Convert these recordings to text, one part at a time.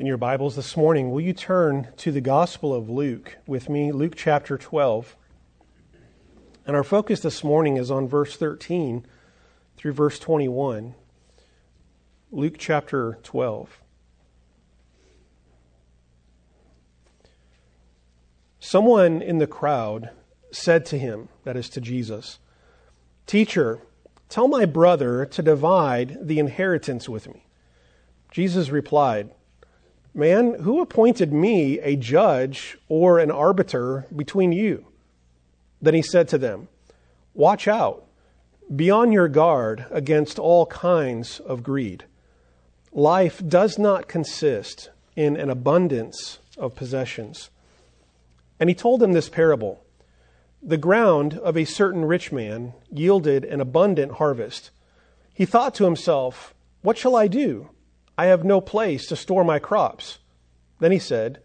in your Bibles this morning, will you turn to the Gospel of Luke with me, Luke chapter 12? And our focus this morning is on verse 13 through verse 21. Luke chapter 12. Someone in the crowd said to him, that is to Jesus, Teacher, tell my brother to divide the inheritance with me. Jesus replied, Man, who appointed me a judge or an arbiter between you? Then he said to them, Watch out, be on your guard against all kinds of greed. Life does not consist in an abundance of possessions. And he told them this parable The ground of a certain rich man yielded an abundant harvest. He thought to himself, What shall I do? I have no place to store my crops. Then he said,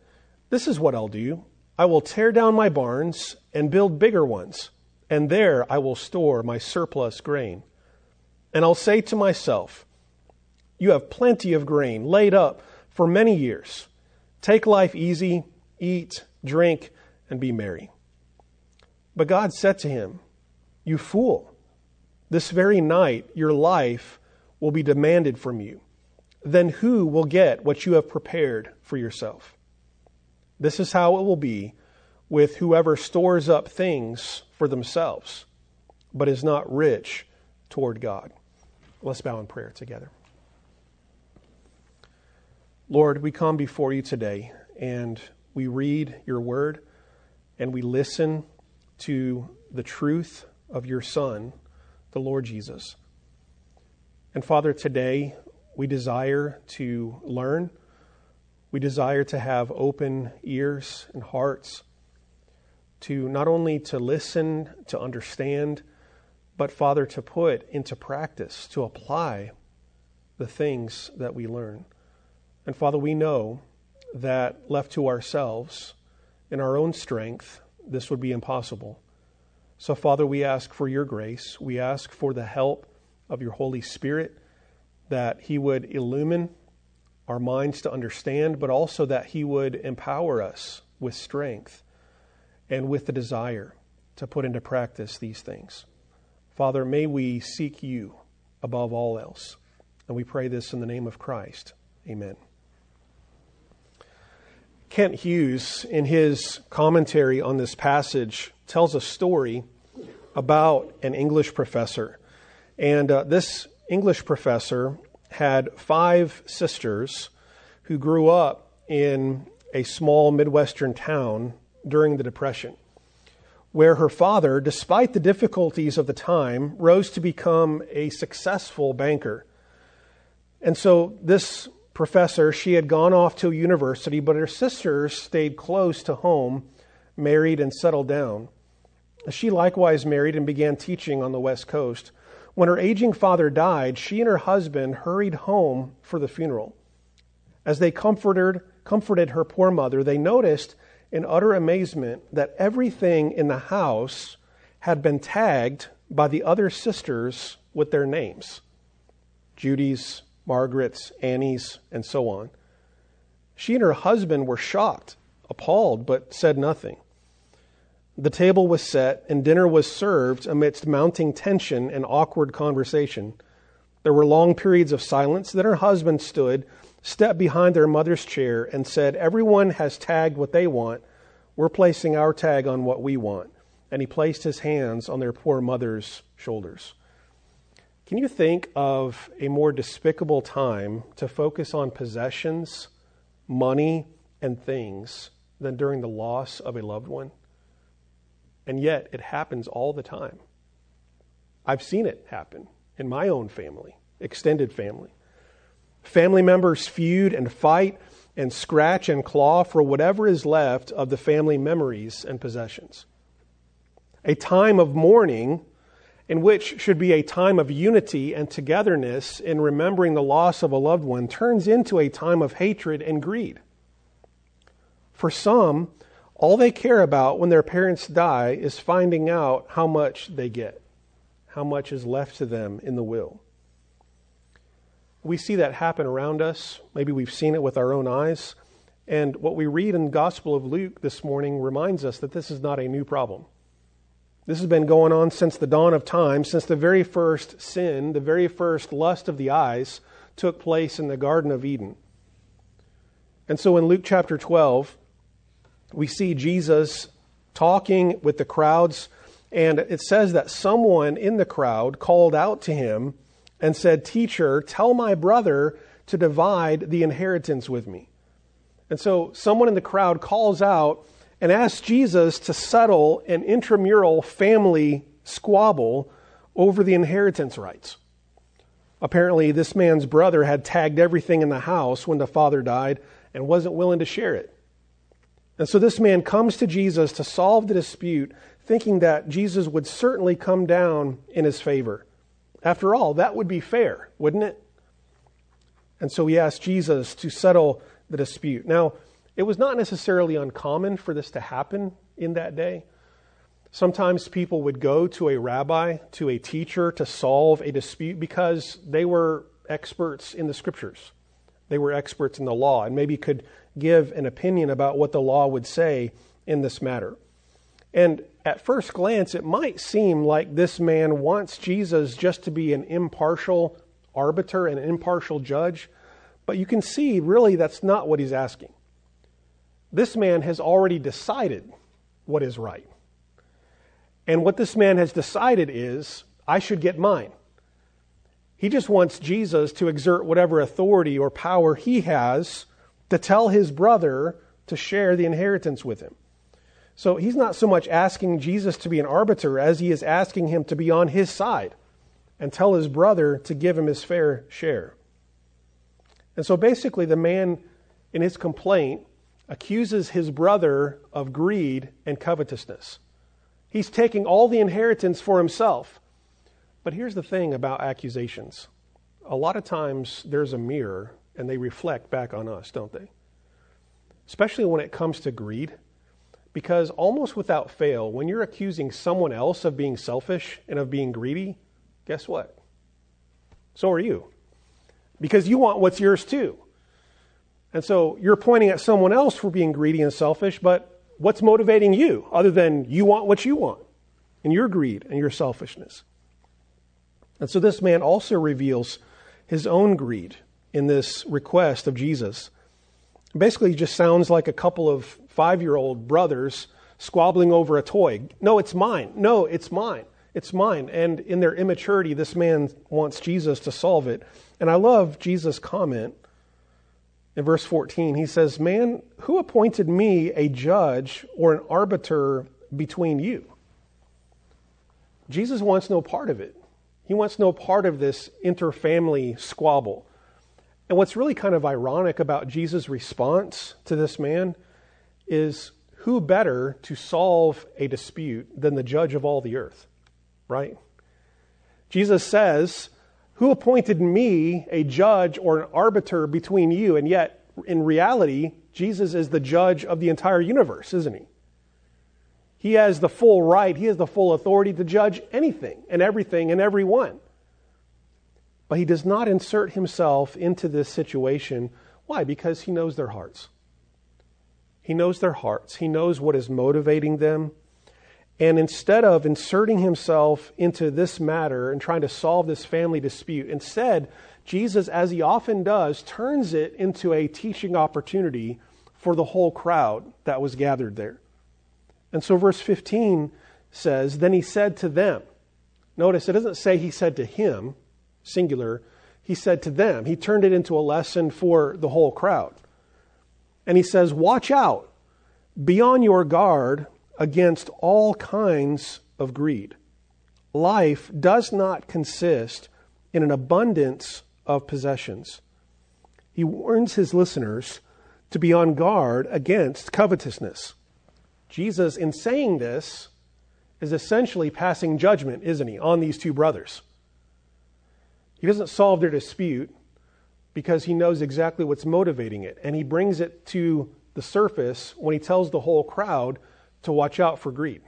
This is what I'll do. I will tear down my barns and build bigger ones, and there I will store my surplus grain. And I'll say to myself, You have plenty of grain laid up for many years. Take life easy, eat, drink, and be merry. But God said to him, You fool, this very night your life will be demanded from you then who will get what you have prepared for yourself? This is how it will be with whoever stores up things for themselves, but is not rich toward God. Let's bow in prayer together. Lord, we come before you today and we read your word and we listen to the truth of your Son, the Lord Jesus. And Father, today we desire to learn. We desire to have open ears and hearts to not only to listen, to understand, but Father, to put into practice, to apply the things that we learn. And Father, we know that left to ourselves, in our own strength, this would be impossible. So, Father, we ask for your grace. We ask for the help of your Holy Spirit that He would illumine our minds to understand, but also that He would empower us with strength and with the desire to put into practice these things. Father, may we seek you above all else. And we pray this in the name of Christ. Amen. Kent Hughes, in his commentary on this passage, tells a story about an English professor. And uh, this English professor had five sisters who grew up in a small Midwestern town during the Depression, where her father, despite the difficulties of the time, rose to become a successful banker. And so this professor, she had gone off to university, but her sisters stayed close to home, married, and settled down. She likewise married and began teaching on the West Coast. When her aging father died, she and her husband hurried home for the funeral. As they comforted, comforted her poor mother, they noticed in utter amazement that everything in the house had been tagged by the other sisters with their names Judy's, Margaret's, Annie's, and so on. She and her husband were shocked, appalled, but said nothing. The table was set and dinner was served amidst mounting tension and awkward conversation. There were long periods of silence. Then her husband stood, stepped behind their mother's chair, and said, Everyone has tagged what they want. We're placing our tag on what we want. And he placed his hands on their poor mother's shoulders. Can you think of a more despicable time to focus on possessions, money, and things than during the loss of a loved one? And yet, it happens all the time. I've seen it happen in my own family, extended family. Family members feud and fight and scratch and claw for whatever is left of the family memories and possessions. A time of mourning, in which should be a time of unity and togetherness in remembering the loss of a loved one, turns into a time of hatred and greed. For some, all they care about when their parents die is finding out how much they get, how much is left to them in the will. we see that happen around us. Maybe we've seen it with our own eyes. And what we read in the Gospel of Luke this morning reminds us that this is not a new problem. This has been going on since the dawn of time, since the very first sin, the very first lust of the eyes took place in the Garden of Eden. And so in Luke chapter 12, we see Jesus talking with the crowds, and it says that someone in the crowd called out to him and said, Teacher, tell my brother to divide the inheritance with me. And so someone in the crowd calls out and asks Jesus to settle an intramural family squabble over the inheritance rights. Apparently, this man's brother had tagged everything in the house when the father died and wasn't willing to share it. And so this man comes to Jesus to solve the dispute, thinking that Jesus would certainly come down in his favor. After all, that would be fair, wouldn't it? And so he asks Jesus to settle the dispute. Now, it was not necessarily uncommon for this to happen in that day. Sometimes people would go to a rabbi, to a teacher, to solve a dispute because they were experts in the scriptures. They were experts in the law and maybe could give an opinion about what the law would say in this matter. And at first glance, it might seem like this man wants Jesus just to be an impartial arbiter and an impartial judge, but you can see really that's not what he's asking. This man has already decided what is right. And what this man has decided is, I should get mine. He just wants Jesus to exert whatever authority or power he has to tell his brother to share the inheritance with him. So he's not so much asking Jesus to be an arbiter as he is asking him to be on his side and tell his brother to give him his fair share. And so basically, the man in his complaint accuses his brother of greed and covetousness. He's taking all the inheritance for himself. But here's the thing about accusations a lot of times there's a mirror and they reflect back on us, don't they? Especially when it comes to greed. Because almost without fail, when you're accusing someone else of being selfish and of being greedy, guess what? So are you. Because you want what's yours too. And so you're pointing at someone else for being greedy and selfish, but what's motivating you other than you want what you want and your greed and your selfishness? And so this man also reveals his own greed in this request of Jesus. Basically, just sounds like a couple of five year old brothers squabbling over a toy. No, it's mine. No, it's mine. It's mine. And in their immaturity, this man wants Jesus to solve it. And I love Jesus' comment in verse 14. He says, Man, who appointed me a judge or an arbiter between you? Jesus wants no part of it. He wants no part of this interfamily squabble. And what's really kind of ironic about Jesus' response to this man is who better to solve a dispute than the judge of all the earth, right? Jesus says, Who appointed me a judge or an arbiter between you? And yet, in reality, Jesus is the judge of the entire universe, isn't he? He has the full right, he has the full authority to judge anything and everything and everyone. But he does not insert himself into this situation. Why? Because he knows their hearts. He knows their hearts. He knows what is motivating them. And instead of inserting himself into this matter and trying to solve this family dispute, instead, Jesus, as he often does, turns it into a teaching opportunity for the whole crowd that was gathered there. And so verse 15 says, Then he said to them, notice it doesn't say he said to him, singular, he said to them. He turned it into a lesson for the whole crowd. And he says, Watch out, be on your guard against all kinds of greed. Life does not consist in an abundance of possessions. He warns his listeners to be on guard against covetousness. Jesus, in saying this, is essentially passing judgment, isn't he, on these two brothers. He doesn't solve their dispute because he knows exactly what's motivating it. And he brings it to the surface when he tells the whole crowd to watch out for greed.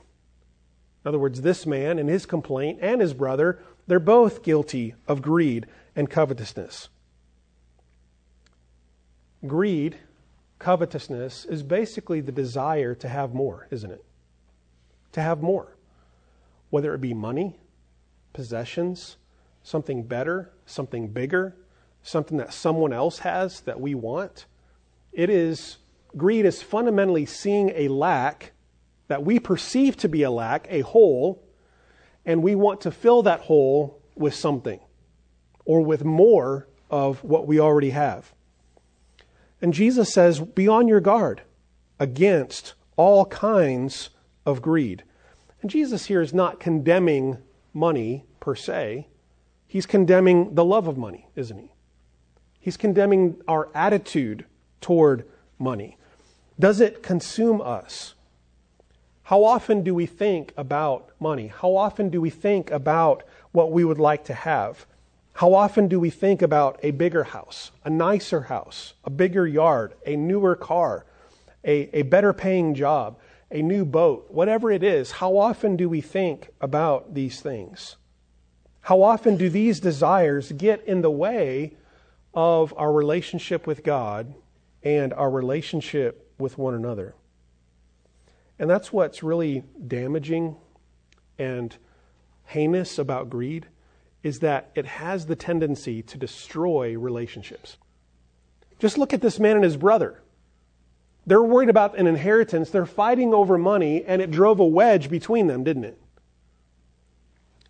In other words, this man and his complaint and his brother, they're both guilty of greed and covetousness. greed, covetousness, is basically the desire to have more, isn't it? To have more. Whether it be money, possessions, something better, something bigger, something that someone else has that we want. It is, greed is fundamentally seeing a lack that we perceive to be a lack, a hole, and we want to fill that hole with something or with more of what we already have. And Jesus says, be on your guard against all kinds of greed. And Jesus here is not condemning money per se, he's condemning the love of money, isn't he? He's condemning our attitude toward money. Does it consume us? How often do we think about money? How often do we think about what we would like to have? How often do we think about a bigger house, a nicer house, a bigger yard, a newer car, a, a better paying job, a new boat, whatever it is? How often do we think about these things? How often do these desires get in the way of our relationship with God and our relationship with one another? And that's what's really damaging and heinous about greed is that it has the tendency to destroy relationships. Just look at this man and his brother. They're worried about an inheritance, they're fighting over money, and it drove a wedge between them, didn't it?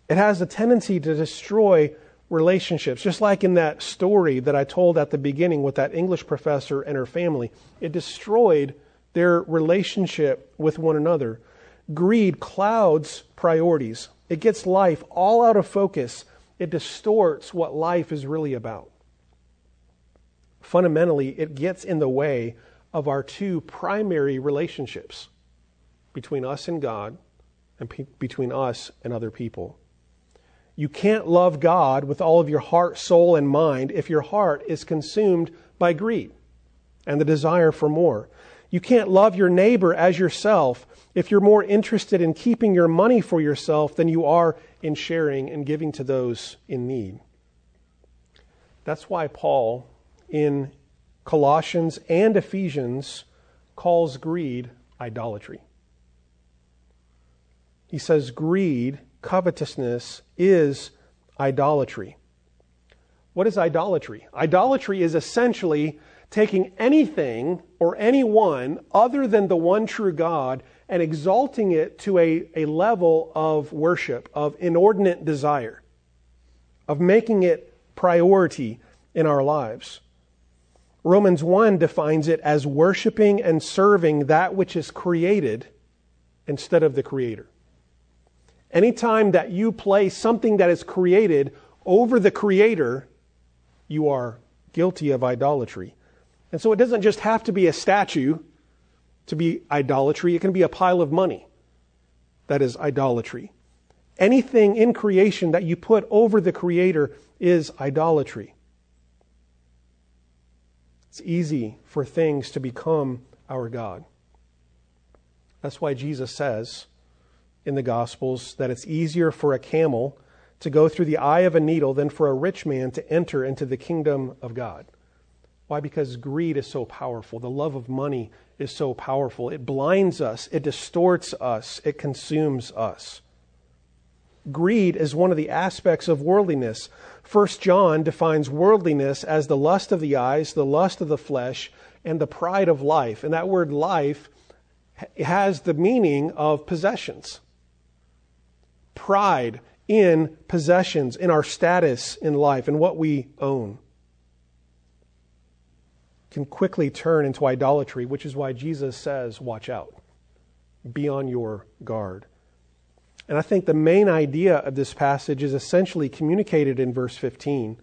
It has a tendency to destroy relationships, just like in that story that I told at the beginning with that English professor and her family. It destroyed their relationship with one another. Greed clouds priorities, it gets life all out of focus, it distorts what life is really about. Fundamentally, it gets in the way of our two primary relationships between us and God and pe- between us and other people. You can't love God with all of your heart, soul, and mind if your heart is consumed by greed and the desire for more. You can't love your neighbor as yourself if you're more interested in keeping your money for yourself than you are in sharing and giving to those in need. That's why Paul, in Colossians and Ephesians, calls greed idolatry. He says greed, covetousness, is idolatry. What is idolatry? Idolatry is essentially taking anything or anyone other than the one true God and exalting it to a, a level of worship, of inordinate desire, of making it priority in our lives. Romans 1 defines it as worshiping and serving that which is created instead of the Creator. Anytime that you place something that is created over the Creator, you are guilty of idolatry. And so it doesn't just have to be a statue to be idolatry, it can be a pile of money. That is idolatry. Anything in creation that you put over the Creator is idolatry. It's easy for things to become our God. That's why Jesus says in the Gospels that it's easier for a camel to go through the eye of a needle than for a rich man to enter into the kingdom of God. Why? Because greed is so powerful. The love of money is so powerful. It blinds us, it distorts us, it consumes us. Greed is one of the aspects of worldliness. First John defines worldliness as the lust of the eyes, the lust of the flesh, and the pride of life. And that word life has the meaning of possessions. Pride in possessions, in our status in life, in what we own can quickly turn into idolatry, which is why Jesus says, Watch out, be on your guard. And I think the main idea of this passage is essentially communicated in verse 15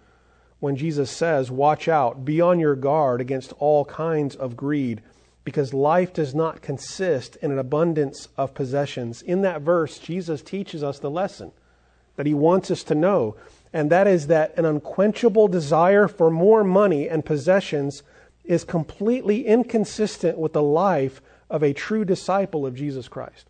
when Jesus says, Watch out, be on your guard against all kinds of greed, because life does not consist in an abundance of possessions. In that verse, Jesus teaches us the lesson that he wants us to know, and that is that an unquenchable desire for more money and possessions is completely inconsistent with the life of a true disciple of Jesus Christ.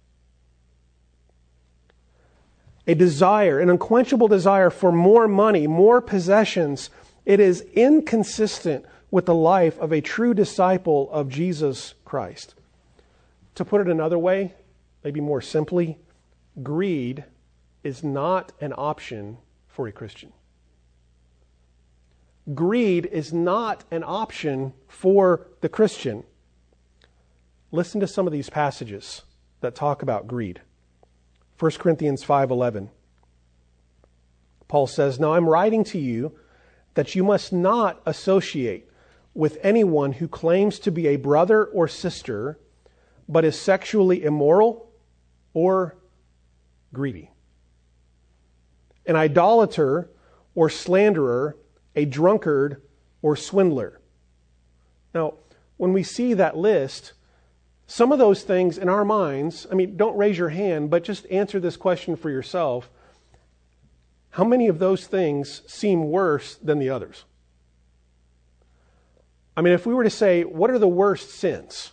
A desire, an unquenchable desire for more money, more possessions, it is inconsistent with the life of a true disciple of Jesus Christ. To put it another way, maybe more simply, greed is not an option for a Christian. Greed is not an option for the Christian. Listen to some of these passages that talk about greed. 1 Corinthians 5:11. Paul says, "Now I'm writing to you that you must not associate with anyone who claims to be a brother or sister but is sexually immoral or greedy. An idolater or slanderer, a drunkard or swindler." Now, when we see that list, some of those things in our minds, I mean, don't raise your hand, but just answer this question for yourself. How many of those things seem worse than the others? I mean, if we were to say, what are the worst sins?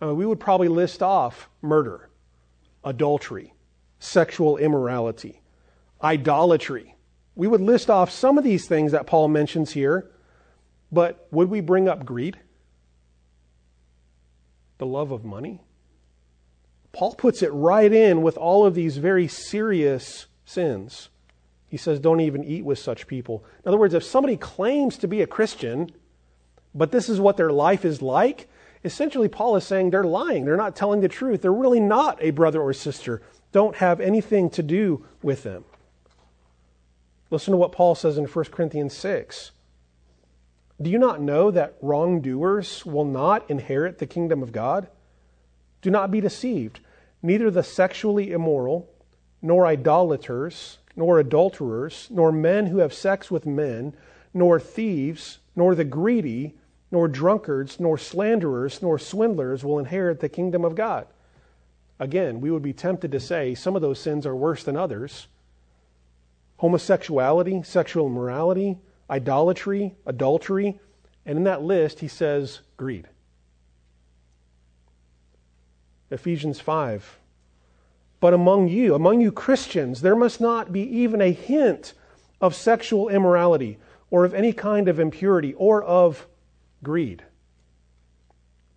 I mean, we would probably list off murder, adultery, sexual immorality, idolatry. We would list off some of these things that Paul mentions here, but would we bring up greed? the love of money? Paul puts it right in with all of these very serious sins. He says, don't even eat with such people. In other words, if somebody claims to be a Christian, but this is what their life is like, essentially Paul is saying they're lying. They're not telling the truth. They're really not a brother or sister. Don't have anything to do with them. Listen to what Paul says in 1 Corinthians 6. Do you not know that wrongdoers will not inherit the kingdom of God? Do not be deceived. Neither the sexually immoral, nor idolaters, nor adulterers, nor men who have sex with men, nor thieves, nor the greedy, nor drunkards, nor slanderers, nor swindlers will inherit the kingdom of God. Again, we would be tempted to say some of those sins are worse than others. Homosexuality, sexual immorality, idolatry, adultery, and in that list he says greed. Ephesians 5. But among you, among you Christians, there must not be even a hint of sexual immorality or of any kind of impurity or of greed.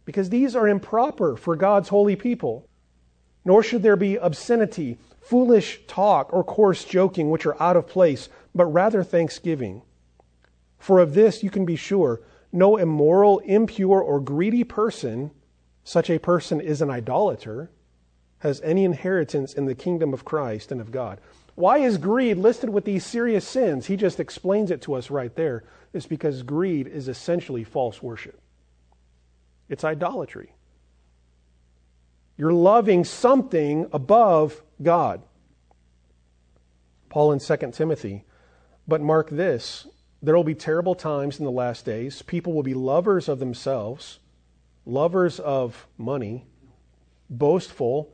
Because these are improper for God's holy people. Nor should there be obscenity, foolish talk, or coarse joking, which are out of place, but rather thanksgiving. For of this you can be sure no immoral, impure, or greedy person, such a person is an idolater, has any inheritance in the kingdom of Christ and of God. Why is greed listed with these serious sins? He just explains it to us right there. It's because greed is essentially false worship, it's idolatry. You're loving something above God. Paul in 2 Timothy. But mark this there will be terrible times in the last days. People will be lovers of themselves, lovers of money, boastful,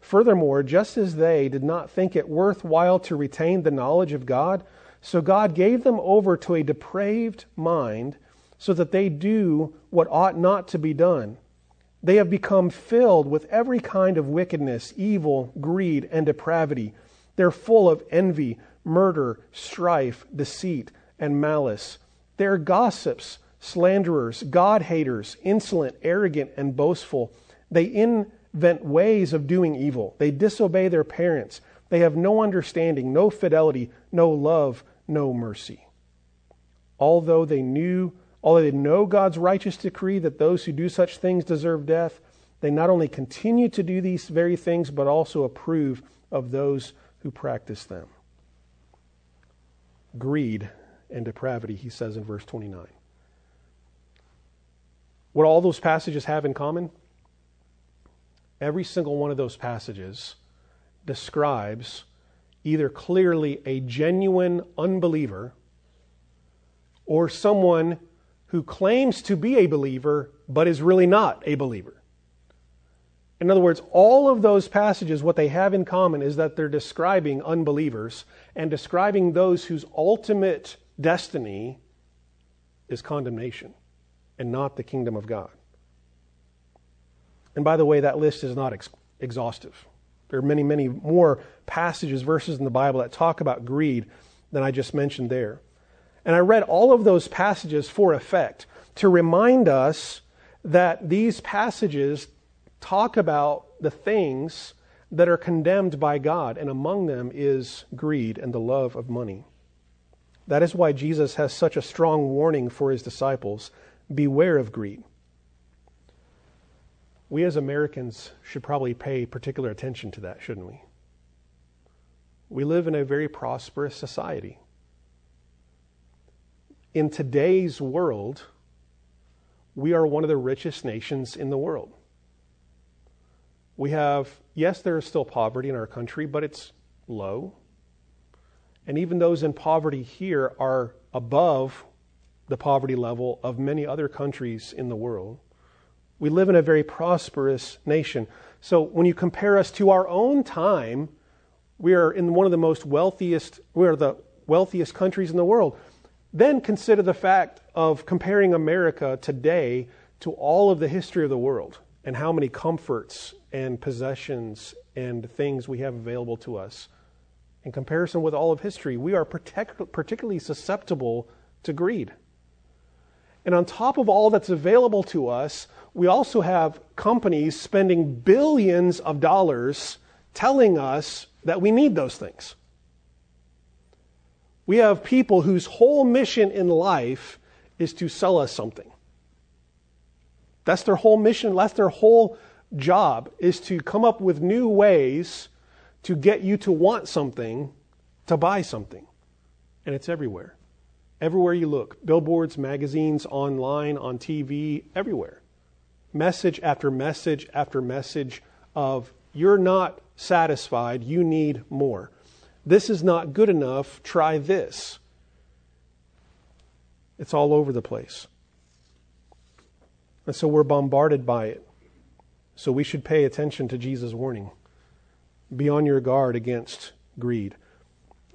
Furthermore, just as they did not think it worthwhile to retain the knowledge of God, so God gave them over to a depraved mind so that they do what ought not to be done. They have become filled with every kind of wickedness, evil, greed, and depravity. They're full of envy, murder, strife, deceit, and malice. They're gossips slanderers, God haters, insolent, arrogant, and boastful. They invent ways of doing evil. They disobey their parents. They have no understanding, no fidelity, no love, no mercy. Although they knew, although they know God's righteous decree that those who do such things deserve death, they not only continue to do these very things, but also approve of those who practice them. Greed and depravity, he says in verse 29. What all those passages have in common? Every single one of those passages describes either clearly a genuine unbeliever or someone who claims to be a believer but is really not a believer. In other words, all of those passages, what they have in common is that they're describing unbelievers and describing those whose ultimate destiny is condemnation and not the kingdom of God. And by the way, that list is not ex- exhaustive. There are many, many more passages, verses in the Bible that talk about greed than I just mentioned there. And I read all of those passages for effect to remind us that these passages talk about the things that are condemned by God, and among them is greed and the love of money. That is why Jesus has such a strong warning for his disciples beware of greed. We as Americans should probably pay particular attention to that, shouldn't we? We live in a very prosperous society. In today's world, we are one of the richest nations in the world. We have, yes, there is still poverty in our country, but it's low. And even those in poverty here are above the poverty level of many other countries in the world. We live in a very prosperous nation. So when you compare us to our own time, we are in one of the most wealthiest, we are the wealthiest countries in the world. Then consider the fact of comparing America today to all of the history of the world and how many comforts and possessions and things we have available to us. In comparison with all of history, we are protect- particularly susceptible to greed. And on top of all that's available to us, we also have companies spending billions of dollars telling us that we need those things. We have people whose whole mission in life is to sell us something. That's their whole mission, that's their whole job, is to come up with new ways to get you to want something, to buy something. And it's everywhere. Everywhere you look billboards, magazines, online, on TV, everywhere. Message after message after message of you're not satisfied, you need more. This is not good enough, try this. It's all over the place. And so we're bombarded by it. So we should pay attention to Jesus' warning. Be on your guard against greed.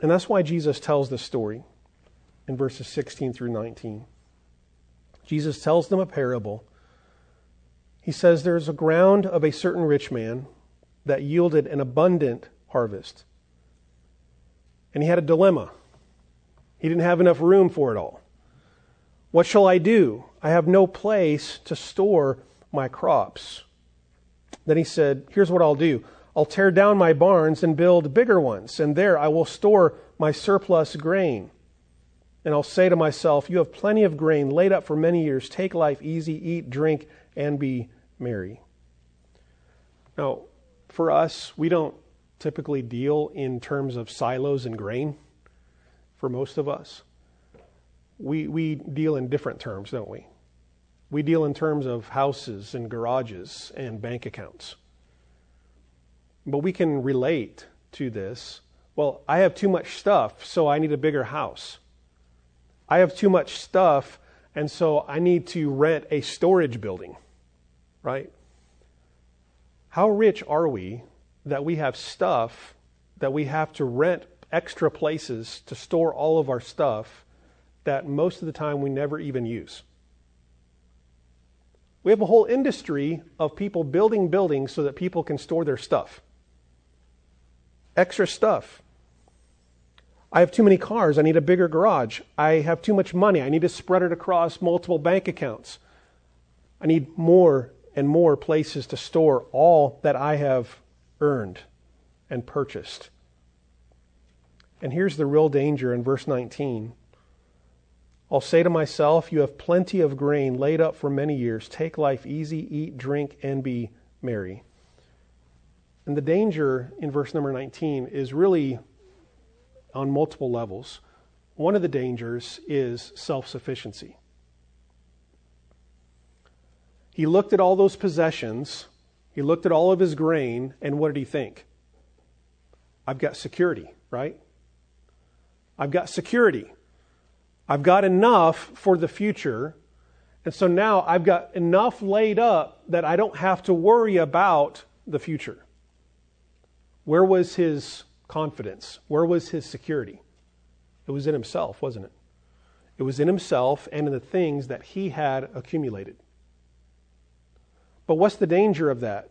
And that's why Jesus tells this story in verses 16 through 19. Jesus tells them a parable. He says, There's a ground of a certain rich man that yielded an abundant harvest. And he had a dilemma. He didn't have enough room for it all. What shall I do? I have no place to store my crops. Then he said, Here's what I'll do I'll tear down my barns and build bigger ones, and there I will store my surplus grain. And I'll say to myself, You have plenty of grain laid up for many years. Take life easy, eat, drink, and be merry. Now, for us, we don't typically deal in terms of silos and grain for most of us. We, we deal in different terms, don't we? We deal in terms of houses and garages and bank accounts. But we can relate to this. Well, I have too much stuff, so I need a bigger house. I have too much stuff, and so I need to rent a storage building, right? How rich are we that we have stuff that we have to rent extra places to store all of our stuff that most of the time we never even use? We have a whole industry of people building buildings so that people can store their stuff. Extra stuff. I have too many cars. I need a bigger garage. I have too much money. I need to spread it across multiple bank accounts. I need more and more places to store all that I have earned and purchased. And here's the real danger in verse 19. I'll say to myself, You have plenty of grain laid up for many years. Take life easy, eat, drink, and be merry. And the danger in verse number 19 is really on multiple levels. One of the dangers is self sufficiency. He looked at all those possessions, he looked at all of his grain, and what did he think? I've got security, right? I've got security. I've got enough for the future. And so now I've got enough laid up that I don't have to worry about the future. Where was his confidence? Where was his security? It was in himself, wasn't it? It was in himself and in the things that he had accumulated. But what's the danger of that?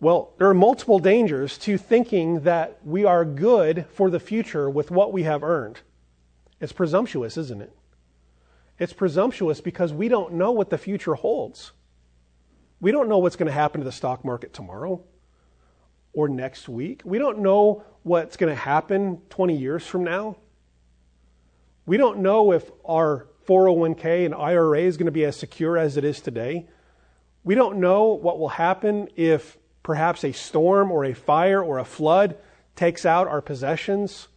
Well, there are multiple dangers to thinking that we are good for the future with what we have earned. It's presumptuous, isn't it? It's presumptuous because we don't know what the future holds. We don't know what's going to happen to the stock market tomorrow or next week. We don't know what's going to happen 20 years from now. We don't know if our 401k and IRA is going to be as secure as it is today. We don't know what will happen if perhaps a storm or a fire or a flood takes out our possessions.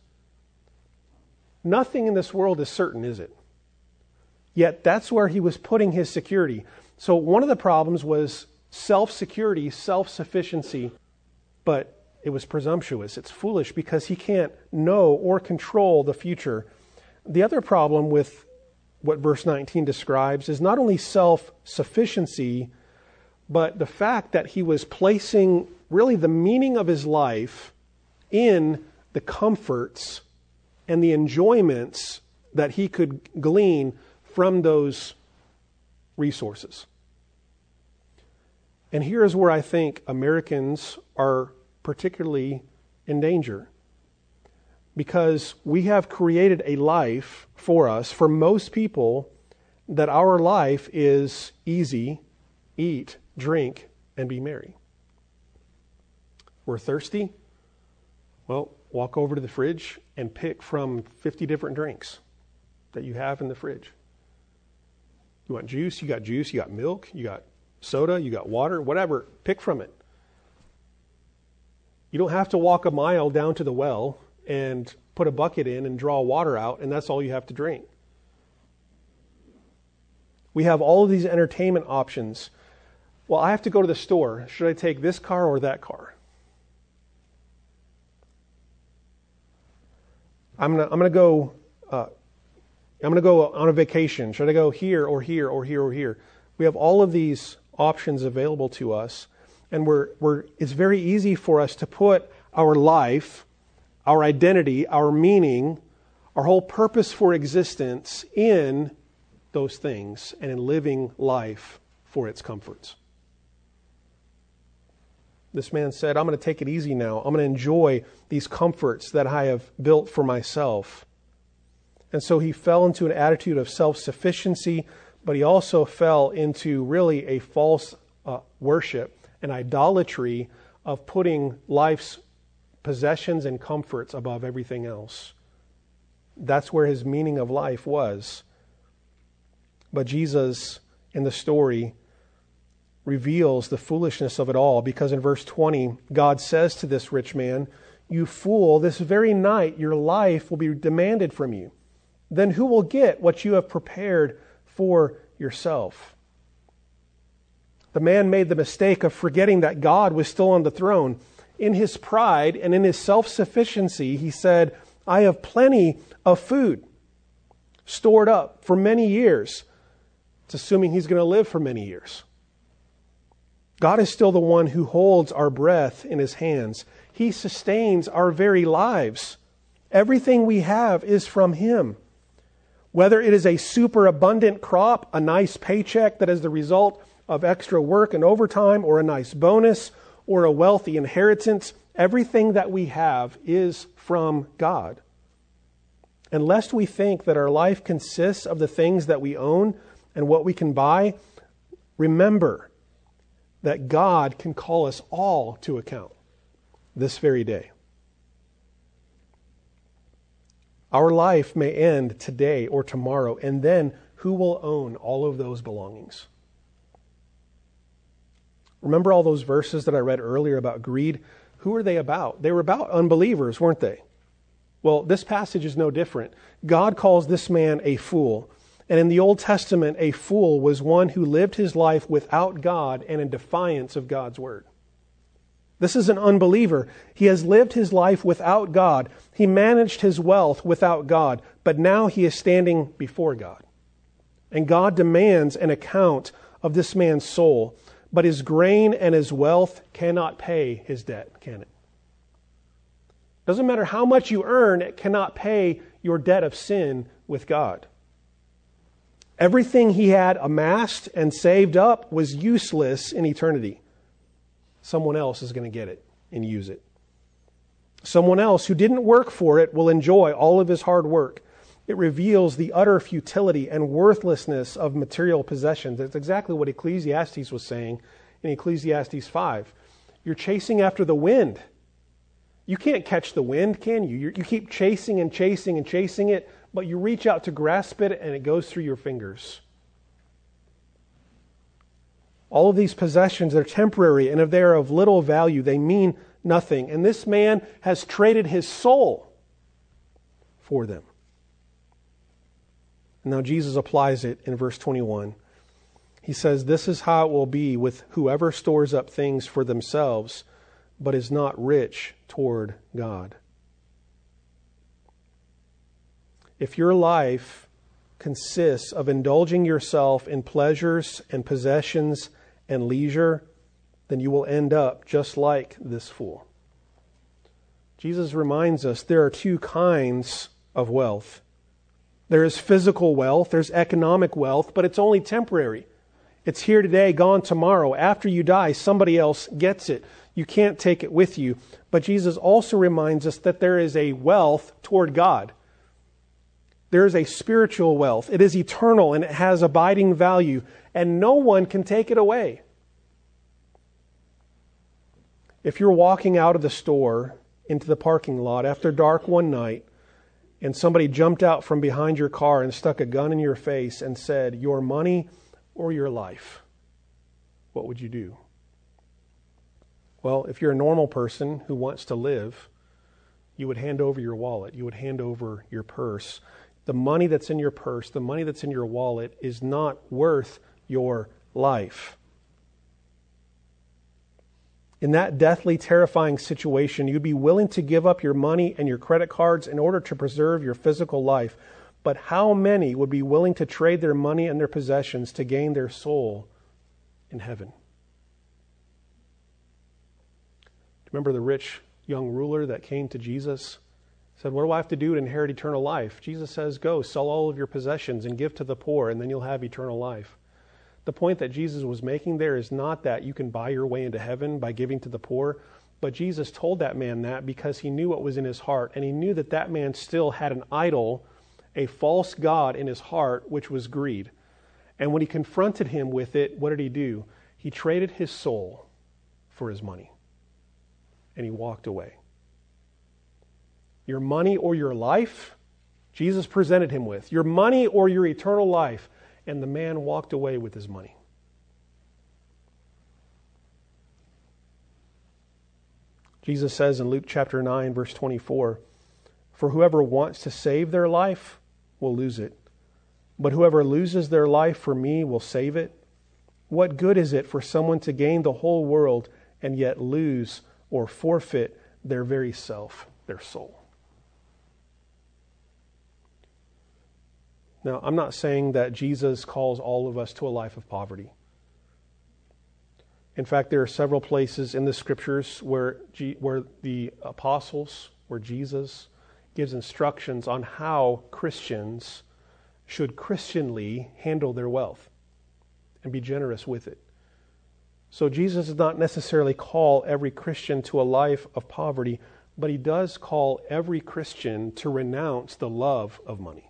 Nothing in this world is certain, is it? Yet that's where he was putting his security. So one of the problems was self security, self sufficiency, but it was presumptuous. It's foolish because he can't know or control the future. The other problem with what verse 19 describes is not only self sufficiency, but the fact that he was placing really the meaning of his life in the comforts and the enjoyments that he could glean from those resources. And here is where I think Americans are particularly in danger. Because we have created a life for us, for most people, that our life is easy, eat, drink, and be merry. We're thirsty? Well, walk over to the fridge and pick from 50 different drinks that you have in the fridge. You want juice? You got juice. You got milk. You got soda. You got water. Whatever. Pick from it. You don't have to walk a mile down to the well and put a bucket in and draw water out, and that's all you have to drink. We have all of these entertainment options. Well, I have to go to the store. Should I take this car or that car? I'm to I'm to go uh, I'm to go on a vacation. Should I go here or here or here or here? We have all of these options available to us, and we're, we're, it's very easy for us to put our life, our identity, our meaning, our whole purpose for existence in those things and in living life for its comforts. This man said, I'm going to take it easy now. I'm going to enjoy these comforts that I have built for myself. And so he fell into an attitude of self sufficiency, but he also fell into really a false uh, worship, an idolatry of putting life's possessions and comforts above everything else. That's where his meaning of life was. But Jesus, in the story, reveals the foolishness of it all because in verse 20, God says to this rich man, You fool, this very night your life will be demanded from you then who will get what you have prepared for yourself? The man made the mistake of forgetting that God was still on the throne. In his pride and in his self sufficiency, he said, I have plenty of food stored up for many years. It's assuming he's going to live for many years. God is still the one who holds our breath in his hands. He sustains our very lives. Everything we have is from him. Whether it is a superabundant crop, a nice paycheck that is the result of extra work and overtime, or a nice bonus, or a wealthy inheritance, everything that we have is from God. And lest we think that our life consists of the things that we own and what we can buy, remember that God can call us all to account this very day. Our life may end today or tomorrow, and then who will own all of those belongings? Remember all those verses that I read earlier about greed? Who are they about? They were about unbelievers, weren't they? Well, this passage is no different. God calls this man a fool. And in the Old Testament, a fool was one who lived his life without God and in defiance of God's word. This is an unbeliever. He has lived his life without God. He managed his wealth without God, but now he is standing before God. And God demands an account of this man's soul. But his grain and his wealth cannot pay his debt, can it? Doesn't matter how much you earn, it cannot pay your debt of sin with God. Everything he had amassed and saved up was useless in eternity. Someone else is going to get it and use it. Someone else who didn't work for it will enjoy all of his hard work. It reveals the utter futility and worthlessness of material possessions. That's exactly what Ecclesiastes was saying in Ecclesiastes 5. You're chasing after the wind. You can't catch the wind, can you? You keep chasing and chasing and chasing it but you reach out to grasp it and it goes through your fingers. All of these possessions are temporary, and if they are of little value, they mean nothing. And this man has traded his soul for them. And now Jesus applies it in verse 21. He says, This is how it will be with whoever stores up things for themselves, but is not rich toward God. If your life consists of indulging yourself in pleasures and possessions and leisure, then you will end up just like this fool. Jesus reminds us there are two kinds of wealth. There is physical wealth, there's economic wealth, but it's only temporary. It's here today, gone tomorrow. After you die, somebody else gets it. You can't take it with you. But Jesus also reminds us that there is a wealth toward God. There is a spiritual wealth. It is eternal and it has abiding value, and no one can take it away. If you're walking out of the store into the parking lot after dark one night, and somebody jumped out from behind your car and stuck a gun in your face and said, Your money or your life, what would you do? Well, if you're a normal person who wants to live, you would hand over your wallet, you would hand over your purse the money that's in your purse, the money that's in your wallet, is not worth your life. In that deathly, terrifying situation, you'd be willing to give up your money and your credit cards in order to preserve your physical life. But how many would be willing to trade their money and their possessions to gain their soul in heaven? Remember the rich young ruler that came to Jesus? Said, What do I have to do to inherit eternal life? Jesus says, Go, sell all of your possessions and give to the poor, and then you'll have eternal life. The point that Jesus was making there is not that you can buy your way into heaven by giving to the poor, but Jesus told that man that because he knew what was in his heart, and he knew that that man still had an idol, a false God in his heart, which was greed. And when he confronted him with it, what did he do? He traded his soul for his money, and he walked away your money or your life? Jesus presented him with your money or your eternal life. And the man walked away with his money. Jesus says in Luke chapter 9, verse 24 For whoever wants to save their life will lose it, but whoever loses their life for me will save it. What good is it for someone to gain the whole world and yet lose or forfeit their very self, their soul? Now, I'm not saying that Jesus calls all of us to a life of poverty. In fact, there are several places in the scriptures where, G- where the apostles, where Jesus gives instructions on how Christians should Christianly handle their wealth and be generous with it. So, Jesus does not necessarily call every Christian to a life of poverty, but he does call every Christian to renounce the love of money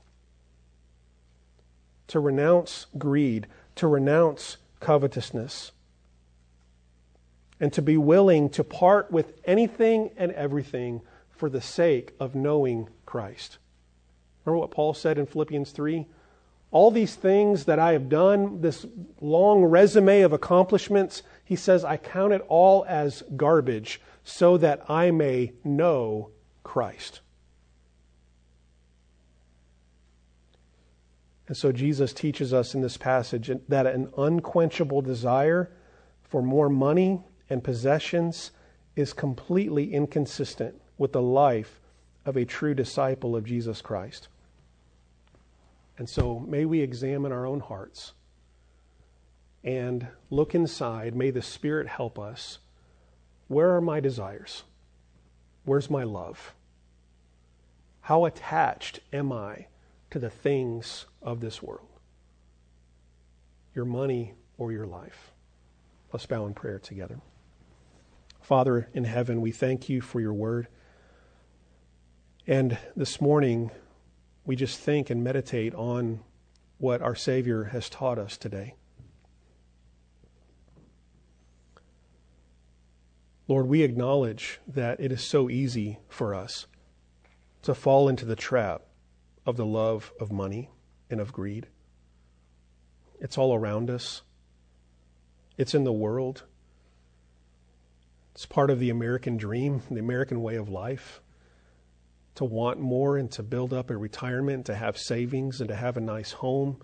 to renounce greed, to renounce covetousness, and to be willing to part with anything and everything for the sake of knowing Christ. Remember what Paul said in Philippians 3? All these things that I have done, this long resume of accomplishments, he says, I count it all as garbage so that I may know Christ. And so Jesus teaches us in this passage that an unquenchable desire for more money and possessions is completely inconsistent with the life of a true disciple of Jesus Christ. And so may we examine our own hearts and look inside. May the Spirit help us. Where are my desires? Where's my love? How attached am I to the things of this world? Your money or your life? Let's bow in prayer together. Father in heaven, we thank you for your word. And this morning, we just think and meditate on what our Savior has taught us today. Lord, we acknowledge that it is so easy for us to fall into the trap of the love of money and of greed. It's all around us, it's in the world. It's part of the American dream, the American way of life to want more and to build up a retirement, to have savings and to have a nice home.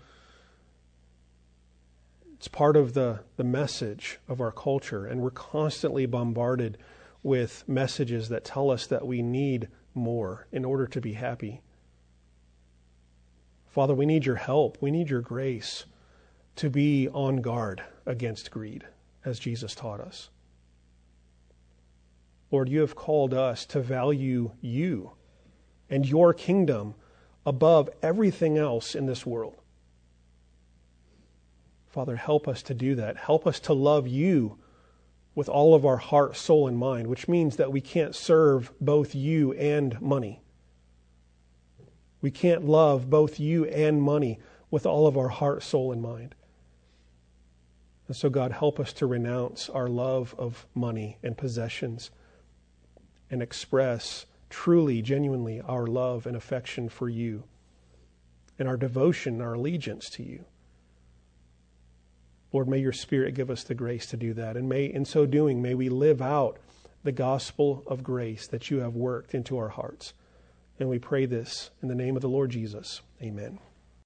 It's part of the, the message of our culture, and we're constantly bombarded with messages that tell us that we need more in order to be happy. Father, we need your help. We need your grace to be on guard against greed, as Jesus taught us. Lord, you have called us to value you and your kingdom above everything else in this world. Father, help us to do that. Help us to love you with all of our heart, soul, and mind, which means that we can't serve both you and money. We can't love both you and money with all of our heart, soul, and mind. And so, God, help us to renounce our love of money and possessions and express truly, genuinely our love and affection for you and our devotion, our allegiance to you. Lord, may your Spirit give us the grace to do that. And may, in so doing, may we live out the gospel of grace that you have worked into our hearts. And we pray this in the name of the Lord Jesus. Amen.